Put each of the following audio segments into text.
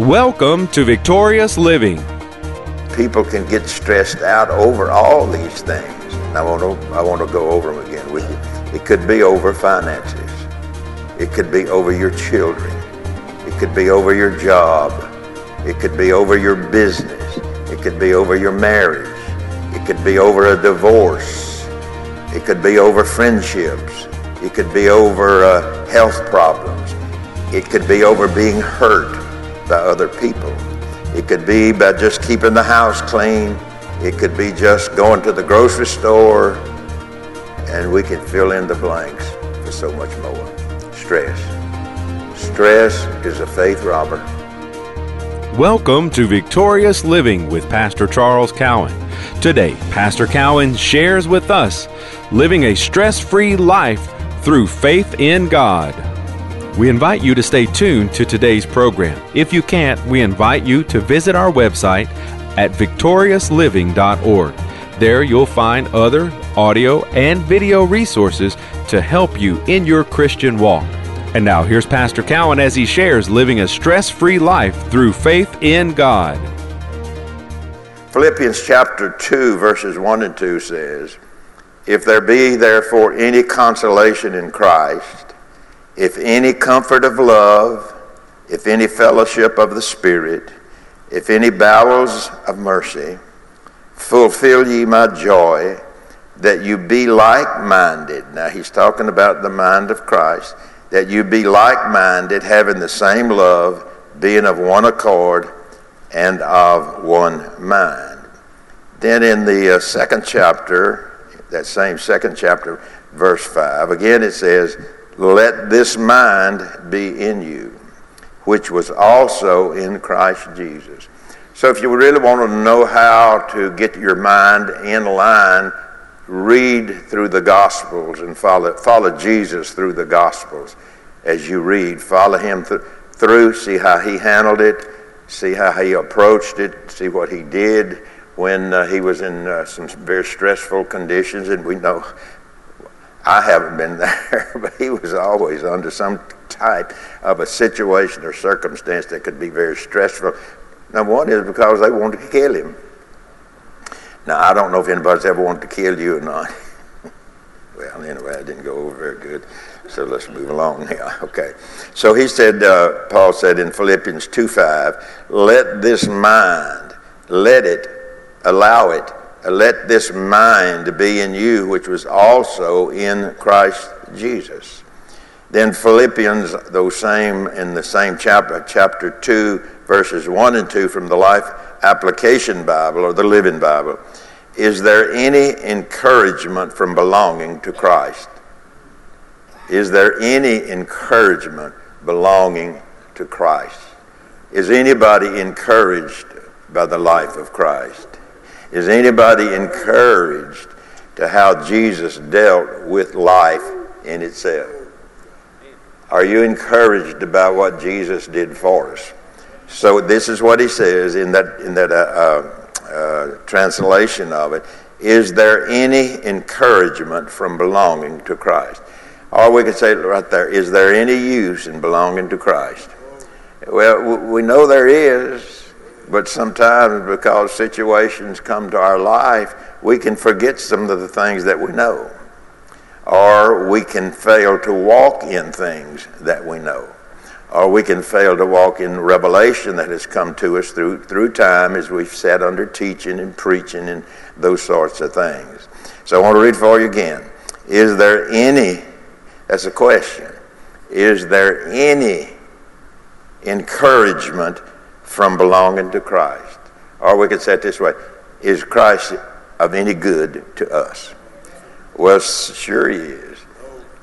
Welcome to Victorious Living. People can get stressed out over all these things. And I want to I want to go over them again with you. It could be over finances. It could be over your children. It could be over your job. It could be over your business. It could be over your marriage. It could be over a divorce. It could be over friendships. It could be over uh, health problems. It could be over being hurt by other people. It could be by just keeping the house clean. It could be just going to the grocery store. And we can fill in the blanks for so much more. Stress. Stress is a faith robber. Welcome to Victorious Living with Pastor Charles Cowan. Today, Pastor Cowan shares with us living a stress free life through faith in God. We invite you to stay tuned to today's program. If you can't, we invite you to visit our website at victoriousliving.org. There you'll find other audio and video resources to help you in your Christian walk. And now here's Pastor Cowan as he shares living a stress free life through faith in God. Philippians chapter 2, verses 1 and 2 says, If there be therefore any consolation in Christ, if any comfort of love, if any fellowship of the Spirit, if any bowels of mercy, fulfill ye my joy, that you be like minded. Now he's talking about the mind of Christ, that you be like minded, having the same love, being of one accord and of one mind. Then in the uh, second chapter, that same second chapter, verse 5, again it says, let this mind be in you, which was also in Christ Jesus. So if you really want to know how to get your mind in line, read through the Gospels and follow, follow Jesus through the Gospels as you read. Follow him th- through, see how he handled it, see how he approached it, see what he did when uh, he was in uh, some very stressful conditions. And we know I haven't been there, but he was always under some type of a situation or circumstance that could be very stressful. Number one is because they wanted to kill him. Now, I don't know if anybody's ever wanted to kill you or not. well, anyway, I didn't go over very good. So let's move along now. Okay. So he said, uh, Paul said in Philippians 2 5, let this mind, let it, allow it let this mind be in you, which was also in Christ Jesus. Then Philippians, those same in the same chapter, chapter 2, verses 1 and 2 from the Life Application Bible or the Living Bible. Is there any encouragement from belonging to Christ? Is there any encouragement belonging to Christ? Is anybody encouraged by the life of Christ? Is anybody encouraged to how Jesus dealt with life in itself? Are you encouraged about what Jesus did for us? So this is what he says in that in that uh, uh, uh, translation of it. Is there any encouragement from belonging to Christ? Or we could say right there: Is there any use in belonging to Christ? Well, we know there is but sometimes, because situations come to our life, we can forget some of the things that we know. Or we can fail to walk in things that we know. Or we can fail to walk in revelation that has come to us through, through time as we've sat under teaching and preaching and those sorts of things. So I want to read for you again. Is there any, that's a question, is there any encouragement from belonging to Christ. Or we could say it this way Is Christ of any good to us? Well, sure he is.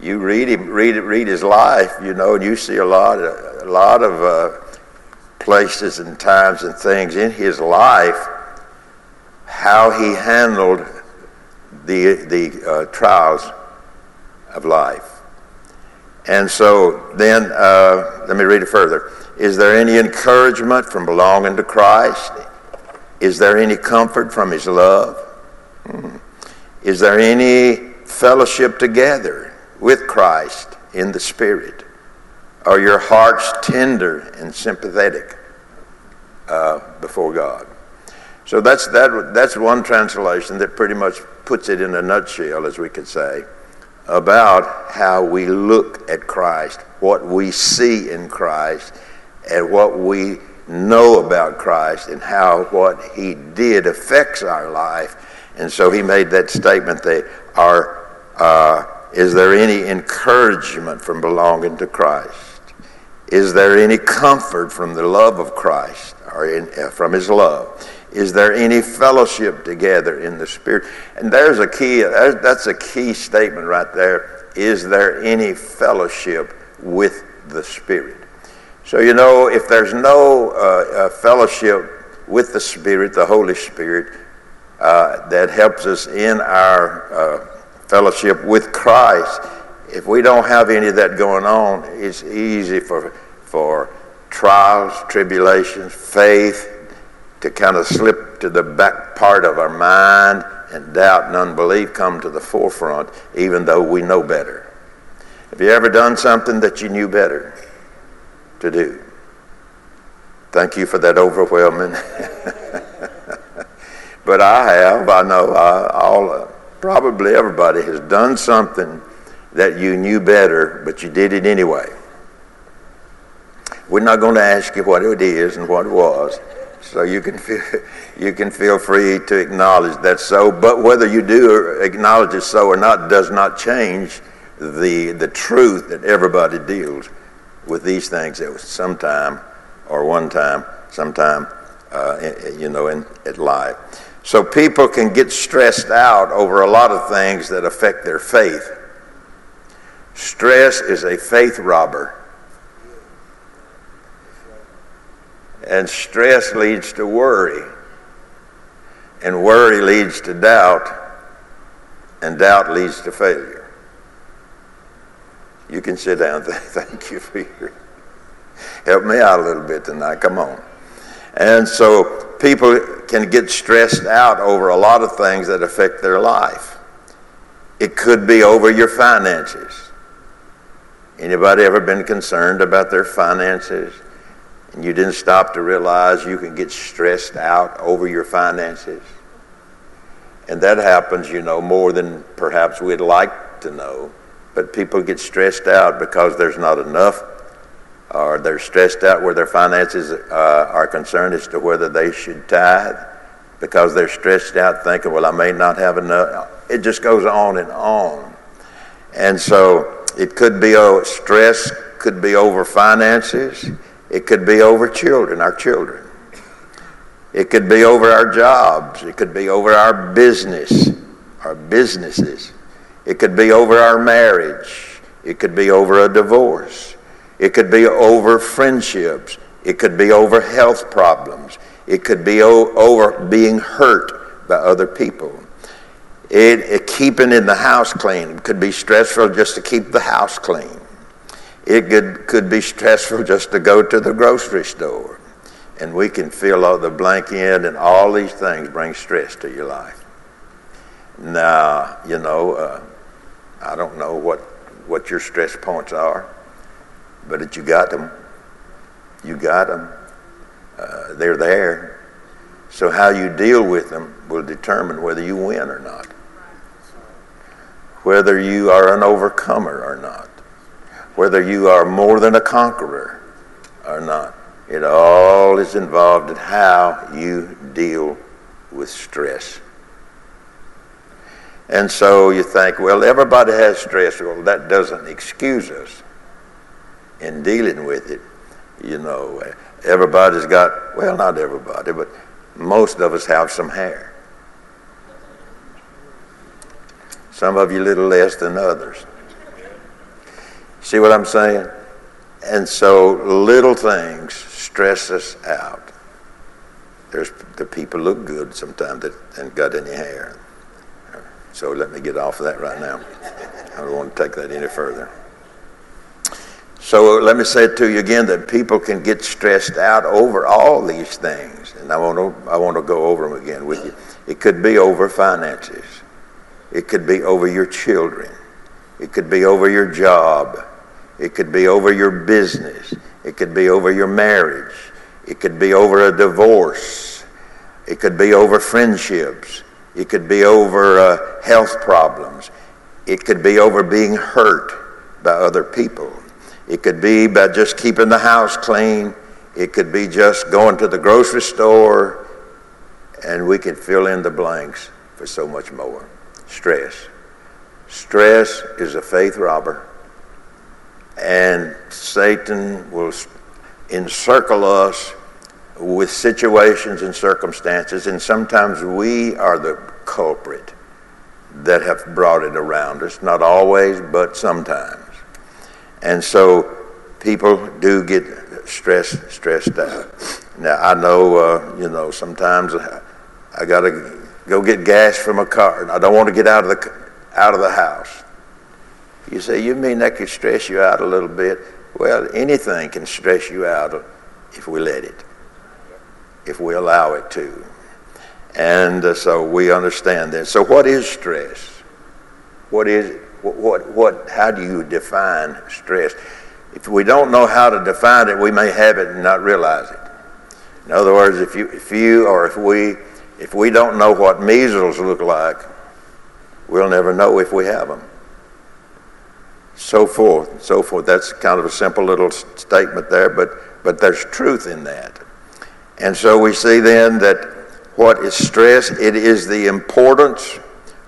You read him, read read his life, you know, and you see a lot a lot of uh, places and times and things in his life how he handled the the uh, trials of life. And so then, uh, let me read it further. Is there any encouragement from belonging to Christ? Is there any comfort from His love? Hmm. Is there any fellowship together with Christ in the Spirit? Are your hearts tender and sympathetic uh, before God. So that's, that, that's one translation that pretty much puts it in a nutshell, as we could say, about how we look at Christ, what we see in Christ, and what we know about Christ, and how what He did affects our life. And so He made that statement that our, uh, is there any encouragement from belonging to Christ? Is there any comfort from the love of Christ or in, uh, from His love? Is there any fellowship together in the Spirit? And there's a key, that's a key statement right there. Is there any fellowship with the Spirit? So, you know, if there's no uh, uh, fellowship with the Spirit, the Holy Spirit, uh, that helps us in our uh, fellowship with Christ, if we don't have any of that going on, it's easy for, for trials, tribulations, faith, to kind of slip to the back part of our mind and doubt and unbelief come to the forefront, even though we know better. Have you ever done something that you knew better to do? Thank you for that overwhelming. but I have. I know I, all, uh, probably everybody has done something that you knew better, but you did it anyway. We're not going to ask you what it is and what it was. So you can feel, you can feel free to acknowledge that so. But whether you do acknowledge it so or not does not change the, the truth that everybody deals with these things at some time or one time, sometime, uh, you know, in, in life. So people can get stressed out over a lot of things that affect their faith. Stress is a faith robber. And stress leads to worry. And worry leads to doubt. And doubt leads to failure. You can sit down. Thank you for your help me out a little bit tonight. Come on. And so people can get stressed out over a lot of things that affect their life. It could be over your finances. Anybody ever been concerned about their finances? and you didn't stop to realize you can get stressed out over your finances. And that happens, you know, more than perhaps we'd like to know. But people get stressed out because there's not enough, or they're stressed out where their finances uh, are concerned as to whether they should tithe, because they're stressed out thinking, well, I may not have enough. It just goes on and on. And so it could be oh, stress, could be over finances it could be over children, our children. It could be over our jobs. It could be over our business, our businesses. It could be over our marriage. It could be over a divorce. It could be over friendships. It could be over health problems. It could be over being hurt by other people. It, it, keeping in the house clean it could be stressful just to keep the house clean. It could, could be stressful just to go to the grocery store. And we can fill all the blank in, and all these things bring stress to your life. Now, you know, uh, I don't know what, what your stress points are, but that you got them. You got them. Uh, they're there. So how you deal with them will determine whether you win or not, whether you are an overcomer or not whether you are more than a conqueror or not. It all is involved in how you deal with stress. And so you think, well, everybody has stress. Well, that doesn't excuse us in dealing with it. You know, everybody's got, well, not everybody, but most of us have some hair. Some of you a little less than others. See what I'm saying? And so little things stress us out. There's the people look good sometimes that ain't got any hair. So let me get off of that right now. I don't want to take that any further. So let me say to you again that people can get stressed out over all these things. And I want to, I want to go over them again with you. It could be over finances. It could be over your children. It could be over your job. It could be over your business. It could be over your marriage. It could be over a divorce. It could be over friendships. It could be over uh, health problems. It could be over being hurt by other people. It could be by just keeping the house clean. It could be just going to the grocery store. And we can fill in the blanks for so much more. Stress. Stress is a faith robber. And Satan will encircle us with situations and circumstances, and sometimes we are the culprit that have brought it around us. Not always, but sometimes. And so people do get stressed, stressed out. Now I know, uh, you know, sometimes I got to go get gas from a car, and I don't want to get out of the out of the house. You say, you mean that could stress you out a little bit? Well, anything can stress you out if we let it if we allow it to. And uh, so we understand this. So, what is stress? What is what, what, what, how do you define stress? If we don't know how to define it, we may have it and not realize it. In other words, if you, if you or if we, if we don't know what measles look like, we'll never know if we have them. So forth, so forth. That's kind of a simple little statement there, but, but there's truth in that. And so we see then that what is stress? It is the importance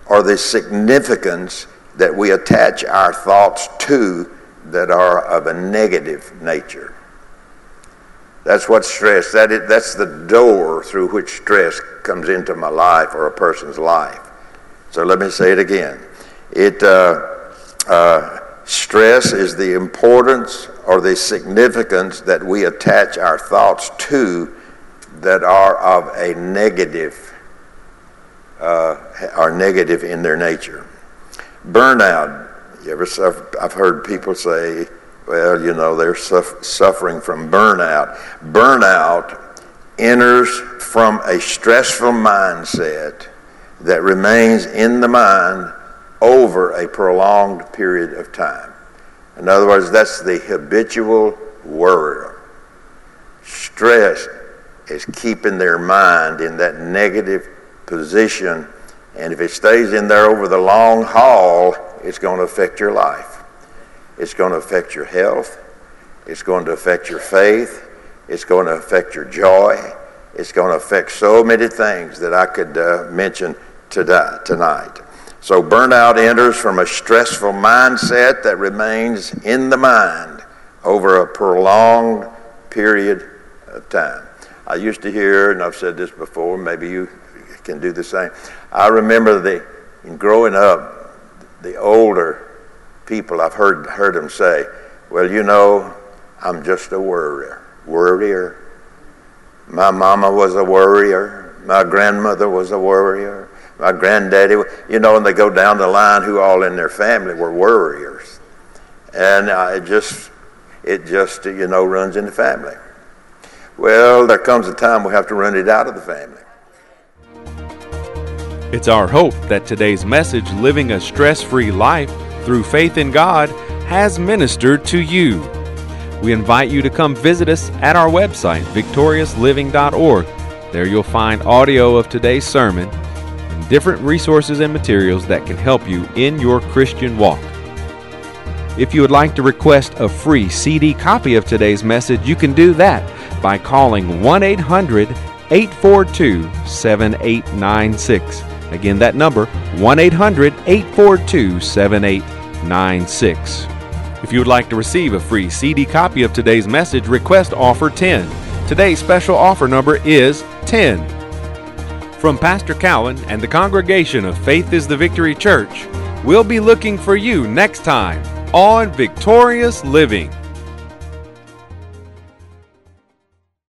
or the significance that we attach our thoughts to that are of a negative nature. That's what stress, that is, that's the door through which stress comes into my life or a person's life. So let me say it again. It, uh, uh, stress is the importance or the significance that we attach our thoughts to that are of a negative, uh, are negative in their nature. Burnout. You ever suffer, I've heard people say, well, you know, they're suffering from burnout. Burnout enters from a stressful mindset that remains in the mind over a prolonged period of time. In other words, that's the habitual worrier. Stress is keeping their mind in that negative position. And if it stays in there over the long haul, it's going to affect your life. It's going to affect your health. It's going to affect your faith. It's going to affect your joy. It's going to affect so many things that I could uh, mention today, tonight. So, burnout enters from a stressful mindset that remains in the mind over a prolonged period of time. I used to hear, and I've said this before, maybe you can do the same. I remember the, in growing up, the older people, I've heard, heard them say, well, you know, I'm just a worrier. Worrier. My mama was a worrier. My grandmother was a worrier. My granddaddy, you know, and they go down the line who all in their family were worriers. And it just, it just, you know, runs in the family. Well, there comes a time we have to run it out of the family. It's our hope that today's message, Living a Stress Free Life Through Faith in God, has ministered to you. We invite you to come visit us at our website, victoriousliving.org. There you'll find audio of today's sermon and different resources and materials that can help you in your Christian walk. If you would like to request a free CD copy of today's message, you can do that by calling 1 800 842 7896. Again, that number 1 800 842 7896. If you would like to receive a free CD copy of today's message, request offer 10. Today's special offer number is 10. From Pastor Cowan and the congregation of Faith is the Victory Church, we'll be looking for you next time on Victorious Living.